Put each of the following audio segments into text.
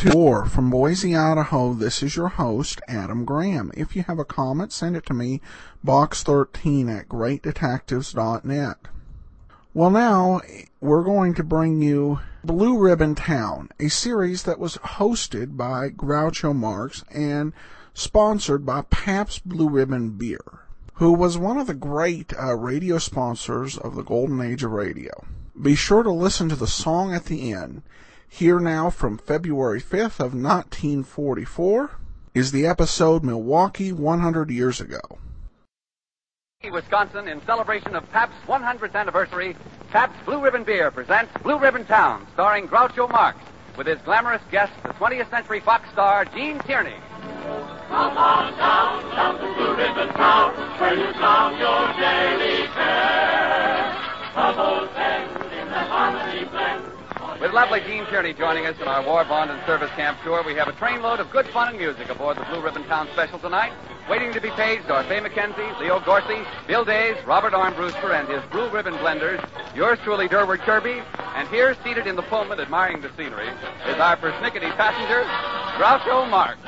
To War from Boise, Idaho. This is your host, Adam Graham. If you have a comment, send it to me, box13 at greatdetectives.net. Well, now we're going to bring you Blue Ribbon Town, a series that was hosted by Groucho Marx and sponsored by Pabst Blue Ribbon Beer, who was one of the great uh, radio sponsors of the golden age of radio. Be sure to listen to the song at the end. Here now from February 5th of 1944 is the episode Milwaukee 100 Years Ago. Wisconsin, in celebration of Pabst's 100th anniversary, Pabst Blue Ribbon Beer presents Blue Ribbon Town, starring Groucho Marx, with his glamorous guest, the 20th Century Fox star Gene Tierney. Come on down, down to Blue Ribbon Town, where you count your daily fare. Troubles end With lovely Gene Tierney joining us in our War Bond and Service Camp tour, we have a trainload of good fun and music aboard the Blue Ribbon Town special tonight. Waiting to be paid, Dorothy McKenzie, Leo Gorcey, Bill Days, Robert Armbruster, and his Blue Ribbon Blenders. Yours truly, Durward Kirby. And here, seated in the Pullman, admiring the scenery, is our persnickety passenger, Groucho Marx.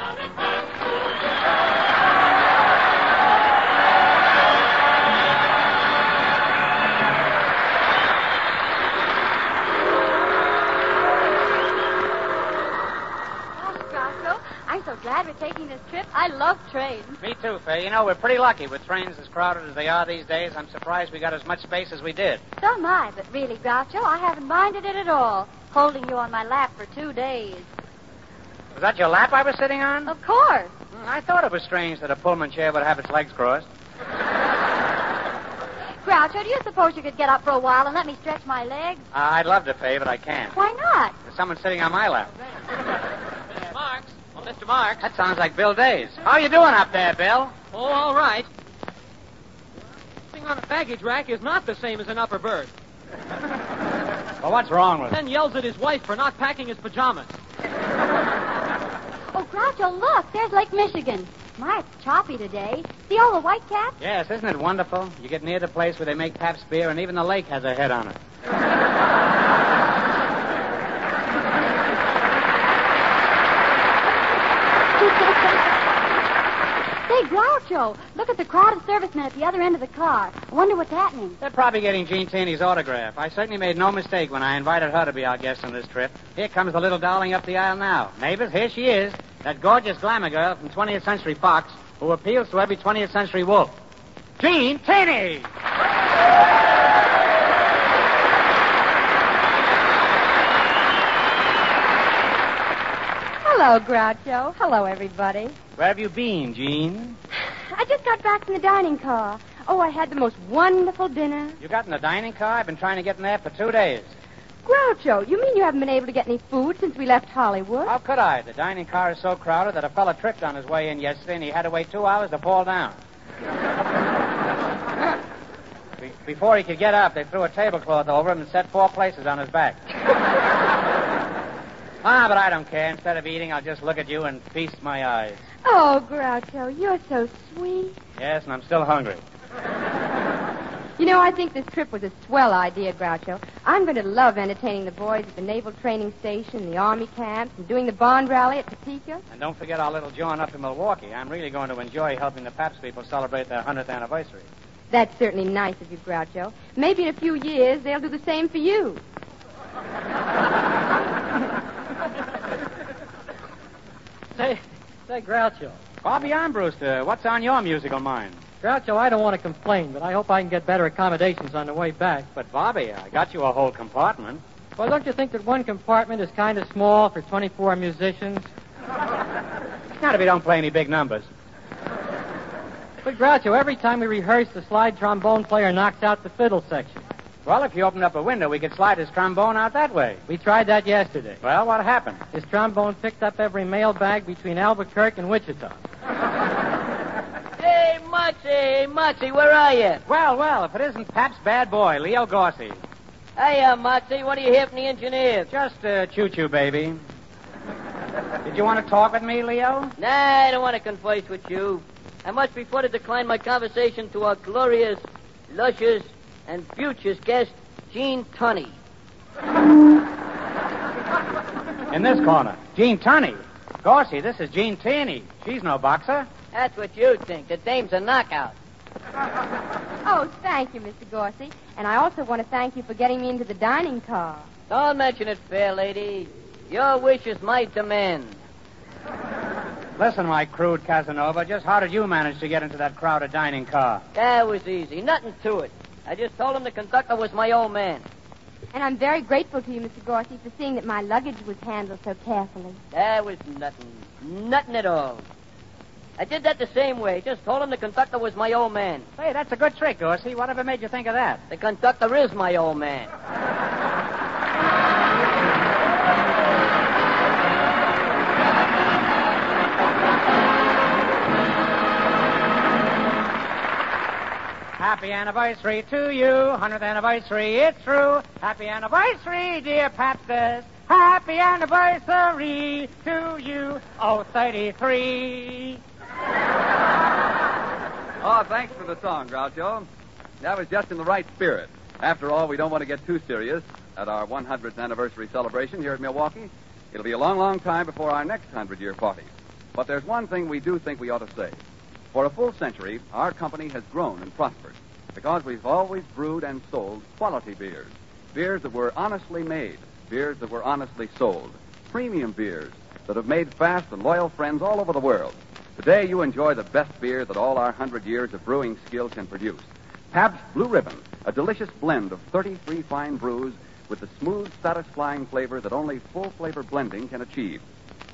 Glad we're taking this trip. I love trains. Me too, Fay. You know, we're pretty lucky with trains as crowded as they are these days. I'm surprised we got as much space as we did. So am I, but really, Groucho, I haven't minded it at all. Holding you on my lap for two days. Was that your lap I was sitting on? Of course. Hmm, I thought it was strange that a Pullman chair would have its legs crossed. Groucho, do you suppose you could get up for a while and let me stretch my legs? Uh, I'd love to, Fay, but I can't. Why not? There's someone sitting on my lap. Marx. Well, Mr. Marx. That sounds like Bill Days. How are you doing up there, Bill? Oh, all right. Sitting on a baggage rack is not the same as an upper berth. Well, what's wrong with it? Then yells at his wife for not packing his pajamas. Oh, Groucho, look, there's Lake Michigan. My, it's choppy today. See all the white caps? Yes, isn't it wonderful? You get near the place where they make Pabst beer, and even the lake has a head on it. Groucho, look at the crowd of servicemen at the other end of the car. I wonder what's happening. They're probably getting Gene Tierney's autograph. I certainly made no mistake when I invited her to be our guest on this trip. Here comes the little darling up the aisle now. Neighbors, here she is. That gorgeous glamour girl from 20th Century Fox who appeals to every 20th Century wolf. Gene Tierney! Hello, Groucho. Hello, everybody. Where have you been, Gene? I just got back from the dining car. Oh, I had the most wonderful dinner. You got in the dining car? I've been trying to get in there for two days. Groucho, you mean you haven't been able to get any food since we left Hollywood? How could I? The dining car is so crowded that a fella tripped on his way in yesterday and he had to wait two hours to fall down. Be- Before he could get up, they threw a tablecloth over him and set four places on his back. ah, but I don't care. Instead of eating, I'll just look at you and feast my eyes. Oh, Groucho, you're so sweet. Yes, and I'm still hungry. You know, I think this trip was a swell idea, Groucho. I'm going to love entertaining the boys at the Naval Training Station, the Army camps, and doing the Bond Rally at Topeka. And don't forget our little John up in Milwaukee. I'm really going to enjoy helping the Pabst people celebrate their 100th anniversary. That's certainly nice of you, Groucho. Maybe in a few years they'll do the same for you. Say, say, Groucho. Bobby Armbruster, what's on your musical mind? Groucho, I don't want to complain, but I hope I can get better accommodations on the way back. But, Bobby, I got you a whole compartment. Well, don't you think that one compartment is kind of small for 24 musicians? Not if you don't play any big numbers. But, Groucho, every time we rehearse, the slide trombone player knocks out the fiddle section. Well, if you opened up a window, we could slide his trombone out that way. We tried that yesterday. Well, what happened? His trombone picked up every mail bag between Albuquerque and Wichita. Hey, Moxie, Moxie, where are you? Well, well, if it isn't Pap's bad boy, Leo Gorcey. Hiya, Moxie. What do you hear from the engineers? Just uh, choo-choo, baby. Did you want to talk with me, Leo? Nah, I don't want to converse with you. I must be before to decline my conversation to our glorious, luscious, and future guest, Gene Tunney. In this corner. Gene Tunney. Gorcey, this is Gene Tierney. She's no boxer. That's what you think. The dame's a knockout. Oh, thank you, Mr. Gorcey. And I also want to thank you for getting me into the dining car. Don't mention it, fair lady. Your wish is my demand. Listen, my crude Casanova, just how did you manage to get into that crowded dining car? That was easy. Nothing to it. I just told him the conductor was my old man. And I'm very grateful to you, Mr. Gorcey, for seeing that my luggage was handled so carefully. That was nothing. Nothing at all. I did that the same way. Just told him the conductor was my old man. Hey, that's a good trick, Gorcey. Whatever made you think of that? The conductor is my old man. Happy anniversary to you, 100th anniversary, it's true. Happy anniversary, dear Paptus. Happy anniversary to you, oh, 33. Oh, thanks for the song, Groucho. That was just in the right spirit. After all, we don't want to get too serious at our 100th anniversary celebration here at Milwaukee. It'll be a long, long time before our next 100 year party. But there's one thing we do think we ought to say. For a full century, our company has grown and prospered because we've always brewed and sold quality beers. Beers that were honestly made, beers that were honestly sold, premium beers that have made fast and loyal friends all over the world. Today, you enjoy the best beer that all our hundred years of brewing skill can produce. Pabst Blue Ribbon, a delicious blend of 33 fine brews with the smooth, satisfying flavor that only full flavor blending can achieve.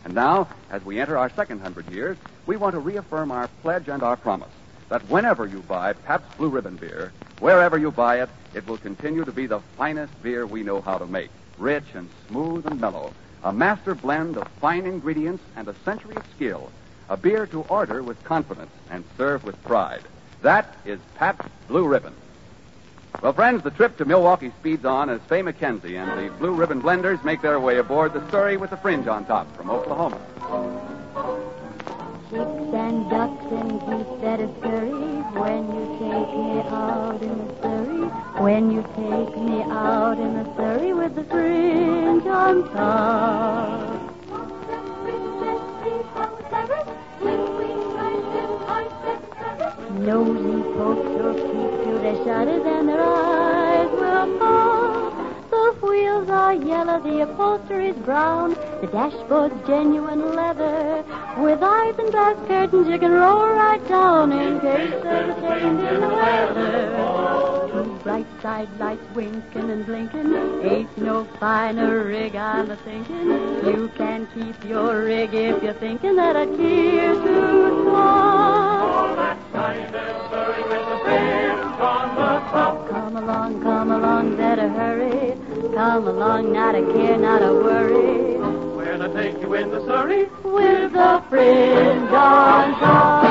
And now, as we enter our second hundred years, we want to reaffirm our pledge and our promise that whenever you buy Pabst Blue Ribbon beer, wherever you buy it, it will continue to be the finest beer we know how to make. Rich and smooth and mellow. A master blend of fine ingredients and a century of skill. A beer to order with confidence and serve with pride. That is Pabst Blue Ribbon. Well, friends, the trip to Milwaukee speeds on as Fay McKenzie and the Blue Ribbon Blenders make their way aboard the Surrey with the fringe on top from Oklahoma. Chicks and ducks and geese at a scurry when you take me out in the Surrey. When you take me out in the Surrey with the fringe on top. Nosy folks will keep till they're shuttered and their eyes will fall. The roof wheels are yellow, the upholstery's brown, the dashboard's genuine leather. With eyes and glass curtains, you can roll right down in case there's a change in the weather. Two bright side lights winking and blinking, ain't no finer rig I'm a thinking. You can keep your rig if you're thinking that I'd care too small. Come along, come along, better hurry. Come along, not a care, not a worry. Where'll I take you in the Surrey? With the fringe on top.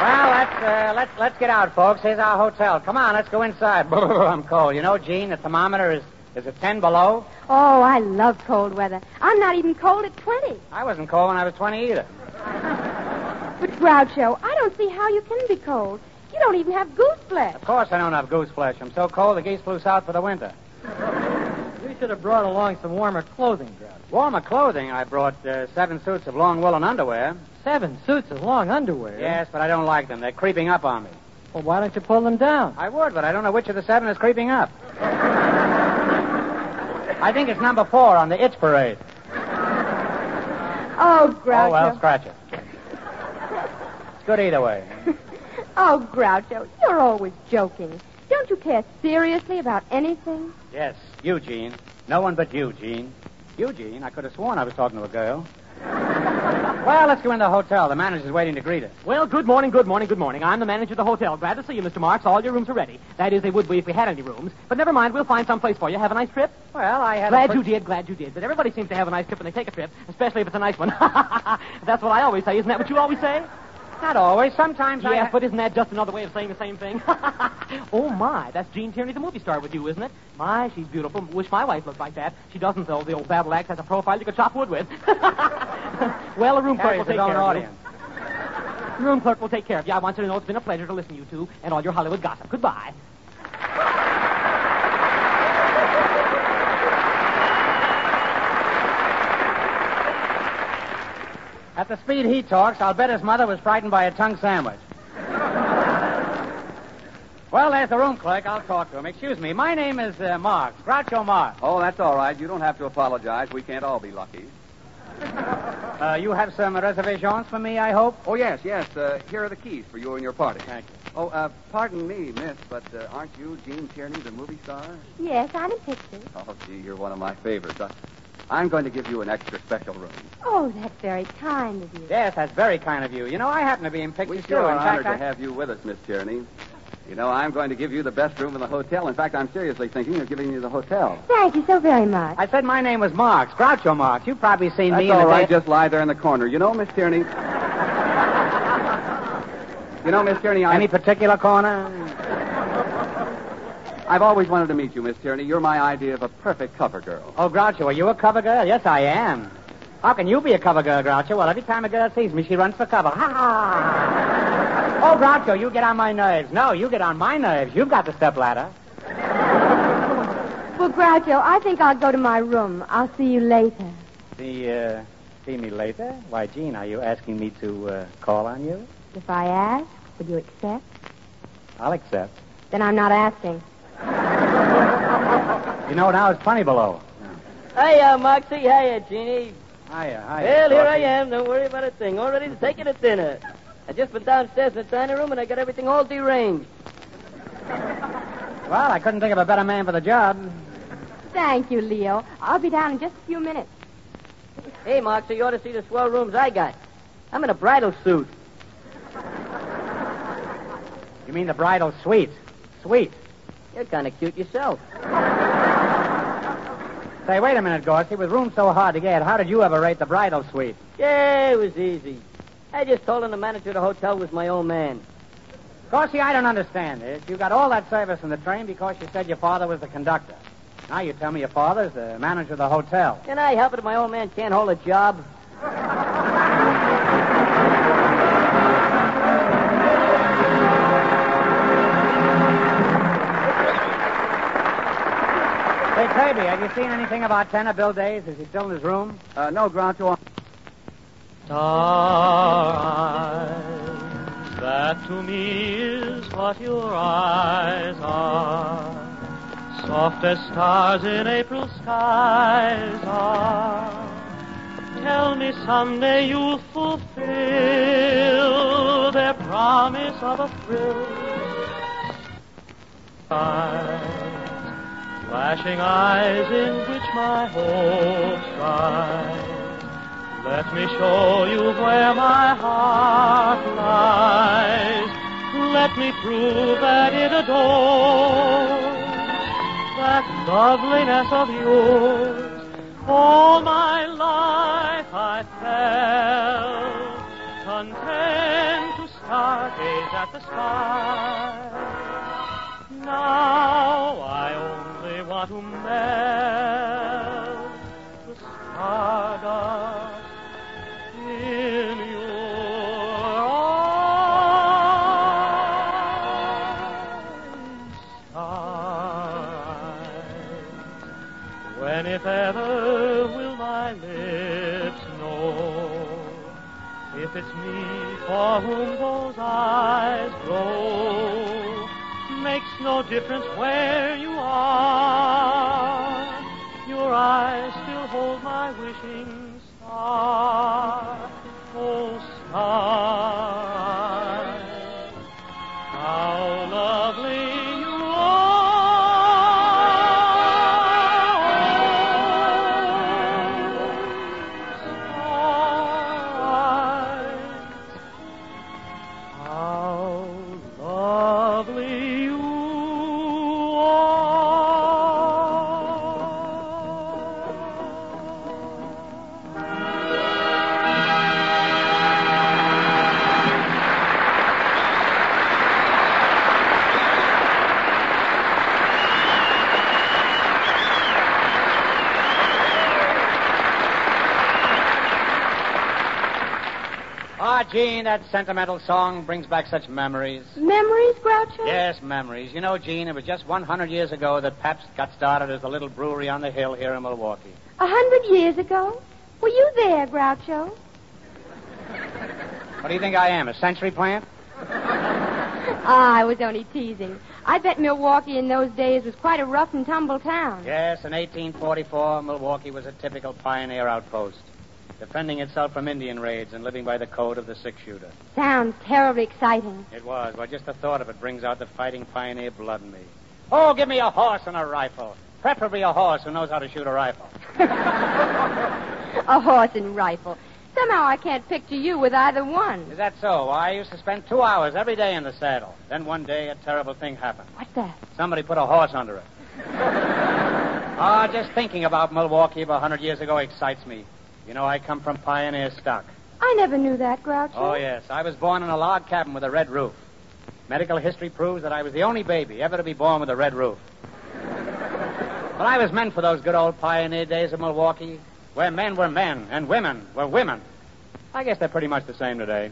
Well, let's, uh, let's, let's get out, folks. Here's our hotel. Come on, let's go inside. I'm cold. You know, Gene, the thermometer is, is it 10 below. Oh, I love cold weather. I'm not even cold at 20. I wasn't cold when I was 20 either. But, Groucho, I don't see how you can be cold. You don't even have goose flesh. Of course I don't have goose flesh. I'm so cold the geese flew south for the winter. You should have brought along some warmer clothing, Groucho. Warmer clothing. I brought uh, seven suits of long woolen underwear. Seven suits of long underwear. Yes, but I don't like them. They're creeping up on me. Well, why don't you pull them down? I would, but I don't know which of the seven is creeping up. I think it's number four on the itch parade. Oh, Groucho. Oh, well, scratch it. It's good either way. Oh, Groucho, you're always joking. Don't you care seriously about anything? Yes, Eugene. No one but you, Gene. Eugene, I could have sworn I was talking to a girl. well, let's go in the hotel. The manager's waiting to greet us. Well, good morning, good morning, good morning. I'm the manager of the hotel. Glad to see you, Mr. Marx. All your rooms are ready. That is, they would be if we had any rooms. But never mind, we'll find some place for you. Have a nice trip. Well, I had Glad a... you did, glad you did. But everybody seems to have a nice trip when they take a trip, especially if it's a nice one. That's what I always say. Isn't that what you always say? Not always. Sometimes I... Yes, but isn't that just another way of saying the same thing? oh, my. That's Gene Tierney, the movie star, with you, isn't it? My, she's beautiful. Wish my wife looked like that. She doesn't, though. The old battle axe has a profile you could chop wood with. well, the room clerk will take care of you. audience. The room clerk will take care of you. I want you to know it's been a pleasure to listen to you two and all your Hollywood gossip. Goodbye. At the speed he talks, I'll bet his mother was frightened by a tongue sandwich. well, there's the room clerk. I'll talk to him. Excuse me. My name is uh, Marx, Groucho Marx. Oh, that's all right. You don't have to apologize. We can't all be lucky. Uh, you have some reservations for me, I hope? Oh, yes, yes. Uh, here are the keys for you and your party. Thank you. Oh, uh, pardon me, miss, but uh, aren't you Gene Tierney, the movie star? Yes, I'm in pictures. Oh, gee, you're one of my favorites. Uh, I'm going to give you an extra special room. Oh, that's very kind of you. Yes, that's very kind of you. You know, I happen to be in We pictures, sure too. are In honored fact, to I... have you with us, Miss Tierney. You know, I'm going to give you the best room in the hotel. In fact, I'm seriously thinking of giving you the hotel. Thank you so very much. I said my name was Marx, Groucho Marx. You've probably seen That's me in all the right. day- Just lie there in the corner. You know, Miss Tierney. you know, Miss Tierney, I... Any particular corner? I've always wanted to meet you, Miss Tierney. You're my idea of a perfect cover girl. Oh, Groucho, are you a cover girl? Yes, I am. How can you be a cover girl, Groucho? Well, every time a girl sees me, she runs for cover. Ha ha! Oh, Groucho, you get on my nerves. No, you get on my nerves. You've got the stepladder. Well, Groucho, I think I'll go to my room. I'll see you later. See, uh, see me later? Why, Gene, are you asking me to uh, call on you? If I ask, would you accept? I'll accept. Then I'm not asking. You know, now it's plenty below. Hiya, uh, Moxie. Hiya, uh, Jeannie. Hiya, uh, hiya. Well, here I am. Don't worry about a thing. All ready to take you to dinner. I just been downstairs in the dining room and I got everything all deranged. Well, I couldn't think of a better man for the job. Thank you, Leo. I'll be down in just a few minutes. Hey, Moxie, you ought to see the swell rooms I got. I'm in a bridal suit. You mean the bridal suite? Sweet. You're kind of cute yourself. Say, wait a minute, Gorcey. With room so hard to get, how did you ever rate the bridal suite? Yeah, it was easy. I just told him the manager of the hotel was my old man. Gorcey, I don't understand this. You got all that service in the train because you said your father was the conductor. Now you tell me your father's the manager of the hotel. Can I help it if my old man can't hold a job? Say, Kirby, have you seen anything about Tanner Bill Days? Is he still in his room? Uh, no, Groucho. Star eyes, that to me is what your eyes are. Soft as stars in April skies are. Tell me someday you'll fulfill their promise of a thrill. Eyes, flashing eyes in which my hopes rise. Let me show you where my heart lies. Let me prove that it adores that loveliness of yours. All my life I felt content to stargaze at the sky. Now I only want to melt the stardust in your eyes, starlight. When, if ever, will my lips know if it's me for whom those eyes glow? Makes no difference where you are. Your eyes still hold my wishing star. Oh, star, Gene, that sentimental song brings back such memories. Memories, Groucho? Yes, memories. You know, Gene, it was just 100 years ago that Pabst got started as a little brewery on the hill here in Milwaukee. A hundred years ago? Were you there, Groucho? What do you think I am, a century plant? Ah, I was only teasing. I bet Milwaukee in those days was quite a rough and tumble town. Yes, in 1844, Milwaukee was a typical pioneer outpost, defending itself from Indian raids and living by the code of the six shooter. Sounds terribly exciting. It was. Well, just the thought of it brings out the fighting pioneer blood in me. Oh, give me a horse and a rifle. Preferably a horse who knows how to shoot a rifle. A horse and rifle. Somehow I can't picture you with either one. Is that so? I used to spend two hours every day in the saddle. Then one day a terrible thing happened. What's that? Somebody put a horse under it. Ah, just thinking about Milwaukee of a hundred years ago excites me. You know, I come from pioneer stock. I never knew that, Groucho. Oh, yes. I was born in a log cabin with a red roof. Medical history proves that I was the only baby ever to be born with a red roof. But I was meant for those good old pioneer days of Milwaukee, where men were men and women were women. I guess they're pretty much the same today.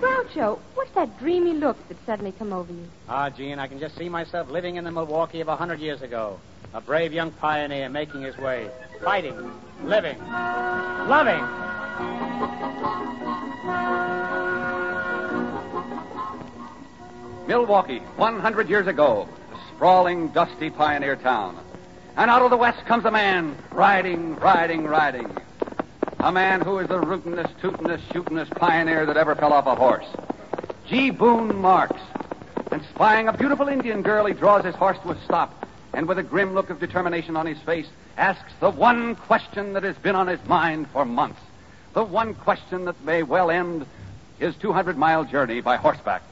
Groucho, what's that dreamy look that suddenly come over you? Ah, Gene, I can just see myself living in the Milwaukee of a hundred years ago. A brave young pioneer making his way, fighting, living, loving. Milwaukee, 100 years ago, a sprawling, dusty pioneer town. And out of the west comes a man, riding, riding, riding. A man who is the rootinest, tootinest, shootinest pioneer that ever fell off a horse. G. Boone Marx. And spying a beautiful Indian girl, he draws his horse to a stop, and with a grim look of determination on his face, asks the one question that has been on his mind for months. The one question that may well end his 200 mile journey by horseback.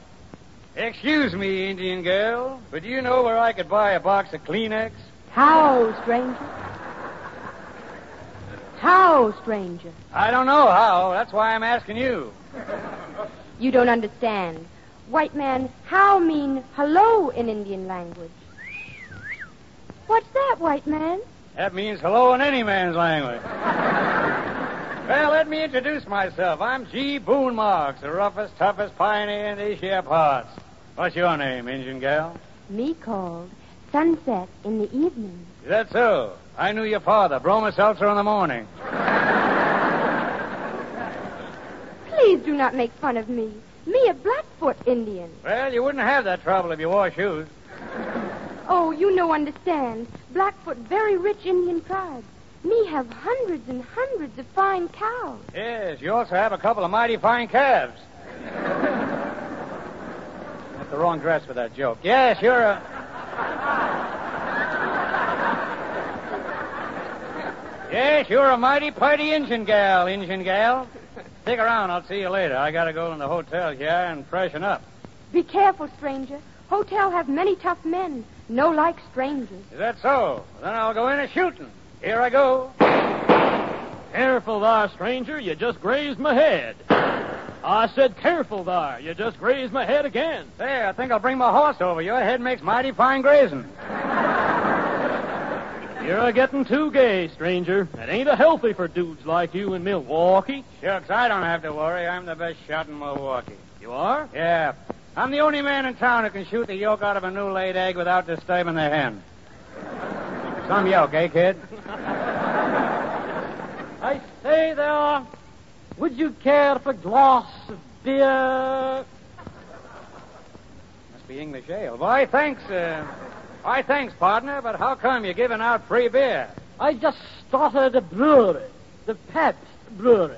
Excuse me, Indian girl, but do you know where I could buy a box of Kleenex? How, stranger? How, stranger? I don't know how. That's why I'm asking you. You don't understand. White man, how mean hello in Indian language? What's that, white man? That means hello in any man's language. well, let me introduce myself. I'm G. Boone Marx, the roughest, toughest pioneer in these here parts. What's your name, Indian gal? Me called sunset in the evening. Is that so? I knew your father, Bromo-Seltzer in the morning. Please do not make fun of me. Me, a Blackfoot Indian. Well, you wouldn't have that trouble if you wore shoes. Oh, you no understand. Blackfoot, very rich Indian tribe. Me have hundreds and hundreds of fine cows. Yes, you also have a couple of mighty fine calves. That's the wrong dress for that joke. Yes, you're a. Yes, you're a mighty mighty Injun gal, Injun gal. Stick around. I'll see you later. I gotta go in the hotel here and freshen up. Be careful, stranger. Hotel have many tough men. No like strangers. Is that so? Then I'll go in a shooting. Here I go. Careful there, stranger. You just grazed my head. I said careful there. You just grazed my head again. Say, I think I'll bring my horse over. Your head makes mighty fine grazing. You're a getting too gay, stranger. It ain't a healthy for dudes like you in Milwaukee. Shucks, I don't have to worry. I'm the best shot in Milwaukee. You are? Yeah. I'm the only man in town who can shoot the yolk out of a new laid egg without disturbing the hen. Some yolk, eh, kid? I say there, would you care for a glass of beer? Must be English ale. Why, thanks, uh, why, thanks, partner, but how come you're giving out free beer? I just started a brewery, the Pabst Brewery.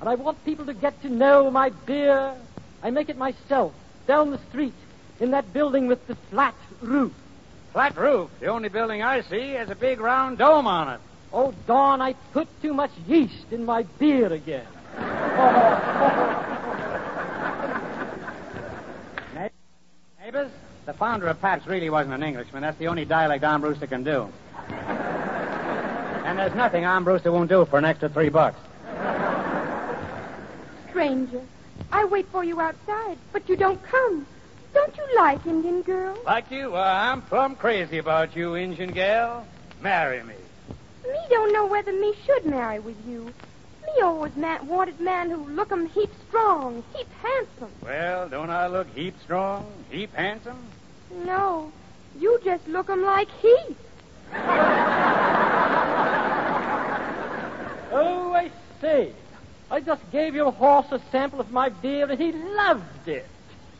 And I want people to get to know my beer. I make it myself, down the street, in that building with the flat roof. Flat roof. The only building I see has a big round dome on it. Oh, darn, I put too much yeast in my beer again. Neighbors, the founder of Pabst really wasn't an Englishman. That's the only dialect Armbruster can do. And there's nothing Armbruster won't do for an extra three bucks. Stranger, I wait for you outside, but you don't come. Don't you like Indian girls? Like you? Well, I'm plumb crazy about you, Injun gal. Marry me. Me don't know whether me should marry with you. Me always man, wanted man who look look 'em heap strong, heap handsome. Well, don't I look heap strong, heap handsome? No, you just look look 'em like heap. Oh, I say. I just gave your horse a sample of my beer and he loved it.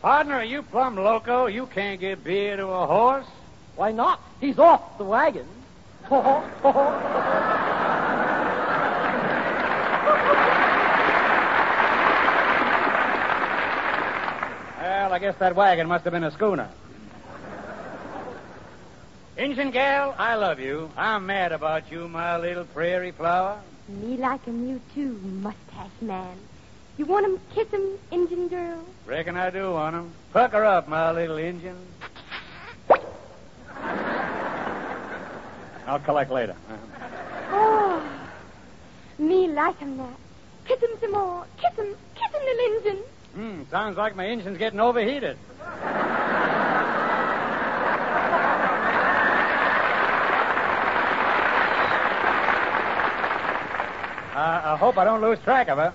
Partner, are you plumb loco? You can't give beer to a horse. Why not? He's off the wagon. Well, I guess that wagon must have been a schooner. Injun gal, I love you. I'm mad about you, my little prairie flower. Me like 'em you too, mustache man. You want 'em kiss 'em, Indian girl? Reckon I do want want 'em. Pucker up, my little Injun. I'll collect later. Oh, me like 'em that. Kiss 'em some more. Kiss 'em, kiss 'em, little Indian. Hmm, sounds like my engine's getting overheated. Uh, I hope I don't lose track of her.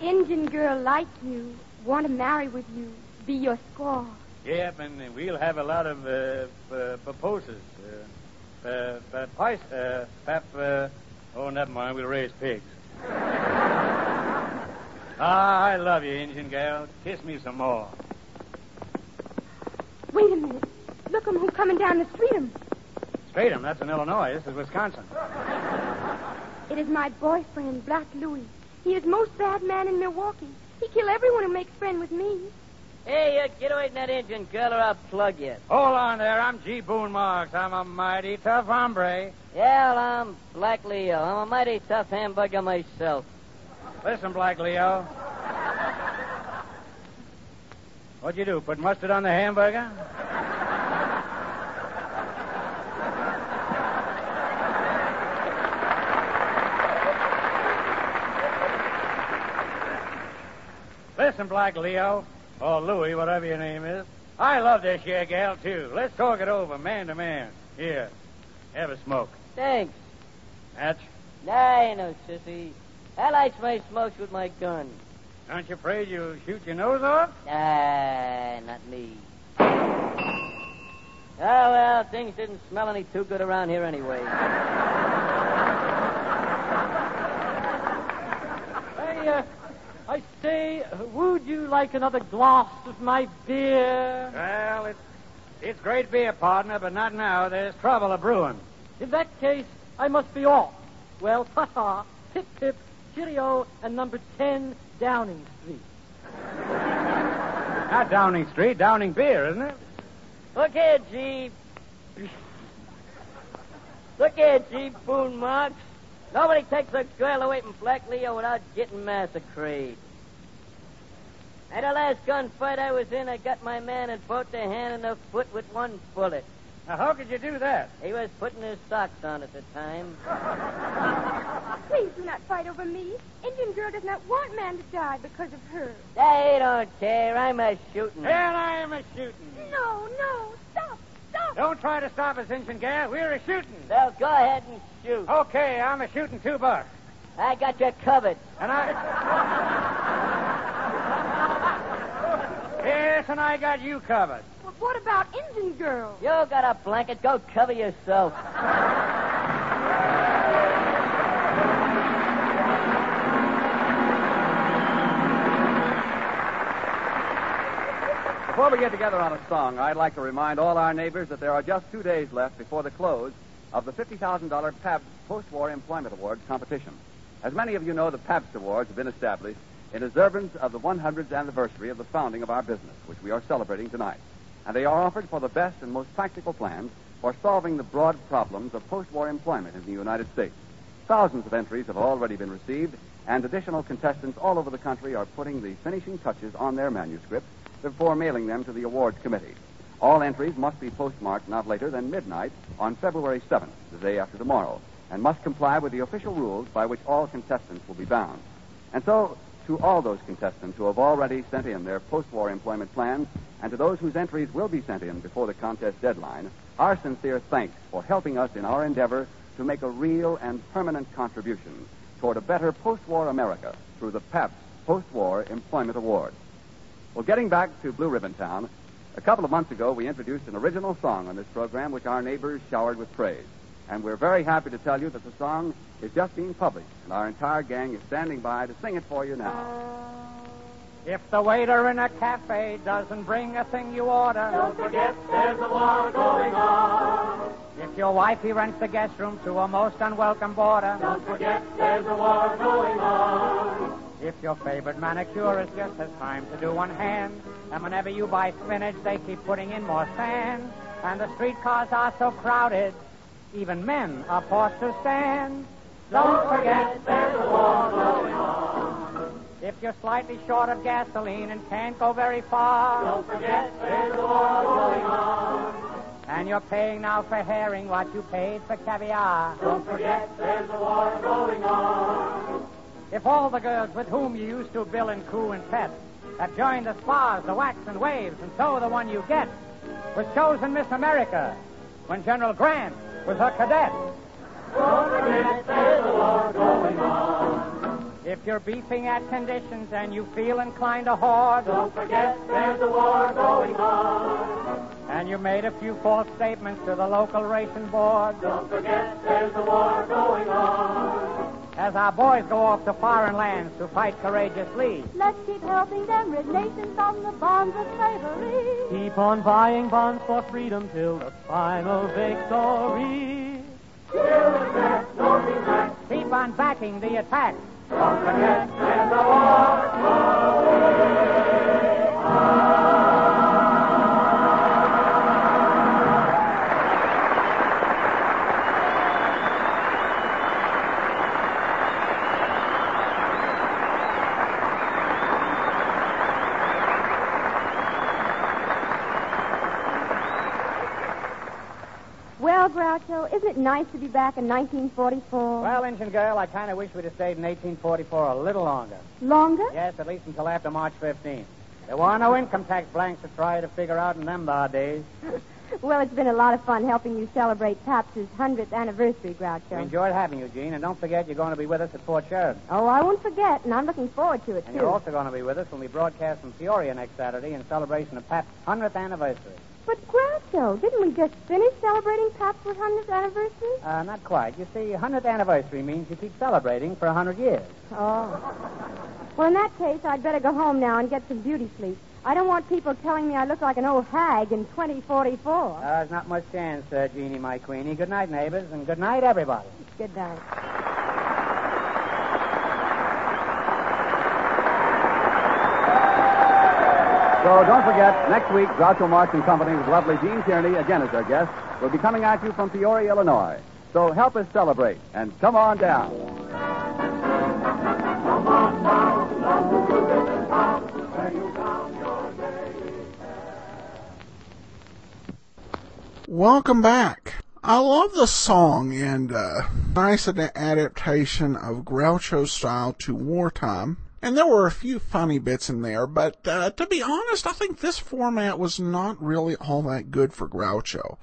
Indian girl like you, want to marry with you, be your squaw. Yep, and we'll have a lot of uh, proposals. Uh, uh, uh, pies, uh, pap, uh, oh, never mind, we'll raise pigs. ah, I love you, Indian girl. Kiss me some more. Wait a minute. Look Look 'em who coming down the street 'em. Streator, that's in Illinois. This is Wisconsin. It is my boyfriend, Black Louis. He is most bad man in Milwaukee. He kill everyone who makes friend with me. Hey, uh, get away from that engine, girl, or I'll plug you. Hold on there. I'm G. Boone Marx. I'm a mighty tough hombre. Yeah, well, I'm Black Leo. I'm a mighty tough hamburger myself. Listen, Black Leo. What'd you do? Put mustard on the hamburger? Listen, Black Leo, or Louie, whatever your name is. I love this here gal, too. Let's talk it over, man to man. Here, have a smoke. Thanks. Hatch, Nah, you know, sissy. I lights my smokes with my gun. aren't you afraid you'll shoot your nose off? Ah, not me. Oh, well, things didn't smell any too good around here anyway. I, uh, I say, would you like another glass of my beer? Well, it's it's great beer, partner, but not now. There's trouble a brewing. In that case, I must be off. Well, ta-ta, pip pip, cheerio, and number 10 Downing Street. Not Downing Street, Downing beer, isn't it? Look here, G. Look here, G. Boone Marx. Nobody takes a girl away from Black Leo without getting massacred. At the last gunfight I was in, I got my man in both the hand and the foot with one bullet. Now, how could you do that? He was putting his socks on at the time. Please do not fight over me. Indian girl does not want man to die because of her. They don't care. I'm a shooting. And I am a shooting. No, no, stop, stop. Don't try to stop us, Injun Gal. We're a shooting. Well, go ahead and shoot. Okay, I'm a shooting two bucks. I got you covered. And I. yes, and I got you covered. But what about Indian girl? You got a blanket. Go cover yourself. Before we get together on a song, I'd like to remind all our neighbors that there are just two days left before the close of the $50,000 Pabst Post-War Employment Awards competition. As many of you know, the Pabst Awards have been established in observance of the 100th anniversary of the founding of our business, which we are celebrating tonight. And they are offered for the best and most practical plans for solving the broad problems of post-war employment in the United States. Thousands of entries have already been received, and additional contestants all over the country are putting the finishing touches on their manuscripts before mailing them to the awards committee. All entries must be postmarked not later than midnight on February 7th, the day after tomorrow, and must comply with the official rules by which all contestants will be bound. And so, to all those contestants who have already sent in their post-war employment plans, and to those whose entries will be sent in before the contest deadline, our sincere thanks for helping us in our endeavor to make a real and permanent contribution toward a better post-war America through the Pabst Post-War Employment Award. Well, getting back to Blue Ribbon Town, a couple of months ago we introduced an original song on this program which our neighbors showered with praise. And we're very happy to tell you that the song is just being published, and our entire gang is standing by to sing it for you now. If the waiter in a cafe doesn't bring a thing you order, Don't forget there's a war going on. if your wifey rents the guest room to a most unwelcome boarder, Don't forget there's a war going on. if your favorite manicurist just has time to do one hand, and whenever you buy spinach, they keep putting in more sand, and the streetcars are so crowded, even men are forced to stand. Don't forget there's a war going on. If you're slightly short of gasoline and can't go very far, Don't forget there's a war going on. and you're paying now for herring what you paid for caviar. Don't forget there's a war going on. If all the girls with whom you used to bill and coo and pet have joined the SPARS, the WACs and waves, and so the one you get was chosen Miss America when General Grant was her cadet. Don't forget there's a war going on. If you're beefing at conditions and you feel inclined to hoard, Don't forget there's a war going on. and you made a few false statements to the local ration board, Don't forget there's a war going on. As our boys go off to foreign lands to fight courageously. Let's keep helping them rid nations from the bonds of slavery. Keep on buying bonds for freedom till the final victory. Keep on backing the attack. Don't forget there's a war Groucho, isn't it nice to be back in 1944? Well, Injun Girl, I kind of wish we'd have stayed in 1844 a little longer. Longer? Yes, at least until after March 15th. There were no income tax blanks to try to figure out in them bar days. Well, it's been a lot of fun helping you celebrate Pabst's 100th anniversary, We Groucho. enjoyed having you, Gene, and don't forget you're going to be with us at Fort Sheridan. Oh, I won't forget, and I'm looking forward to it, And too. you're also going to be with us when we broadcast from Peoria next Saturday in celebration of Pabst's 100th anniversary. Groucho, didn't we just finish celebrating Pabst's 100th anniversary? Uh, not quite. You see, 100th anniversary means you keep celebrating for 100 years. Oh. Well, in that case, I'd better go home now and get some beauty sleep. I don't want people telling me I look like an old hag in 2044. Uh, there's not much chance, uh, Jeannie, my queenie. Good night, neighbors, and good night, everybody. Good night. So don't forget, next week, Groucho Marx and Company with lovely Gene Tierney, again as our guest, will be coming at you from Peoria, Illinois. So help us celebrate, and come on down. Welcome back. I love the song and uh, nice adaptation of Groucho style to wartime. And there were a few funny bits in there, but uh, to be honest, I think this format was not really all that good for Groucho.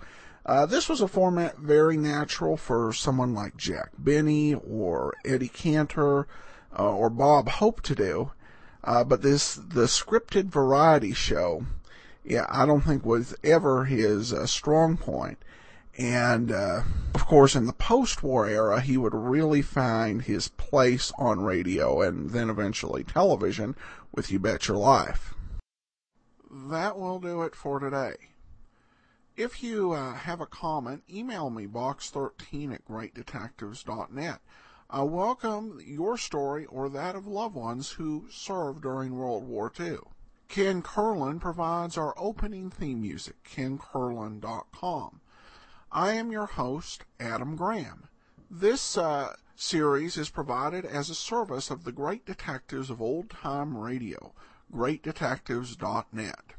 Uh, this was a format very natural for someone like Jack Benny or Eddie Cantor uh, or Bob Hope to do. Uh, but this the scripted variety show, yeah, I don't think was ever his uh, strong point. And uh, of course, in the post-war era, he would really find his place on radio and then eventually television with You Bet Your Life. That will do it for today. If you uh, have a comment, email me box13 at greatdetectives.net. I welcome your story or that of loved ones who served during World War II. Ken Curlin provides our opening theme music, kencurlin.com. I am your host, Adam Graham. This uh, series is provided as a service of the great detectives of old time radio, greatdetectives.net.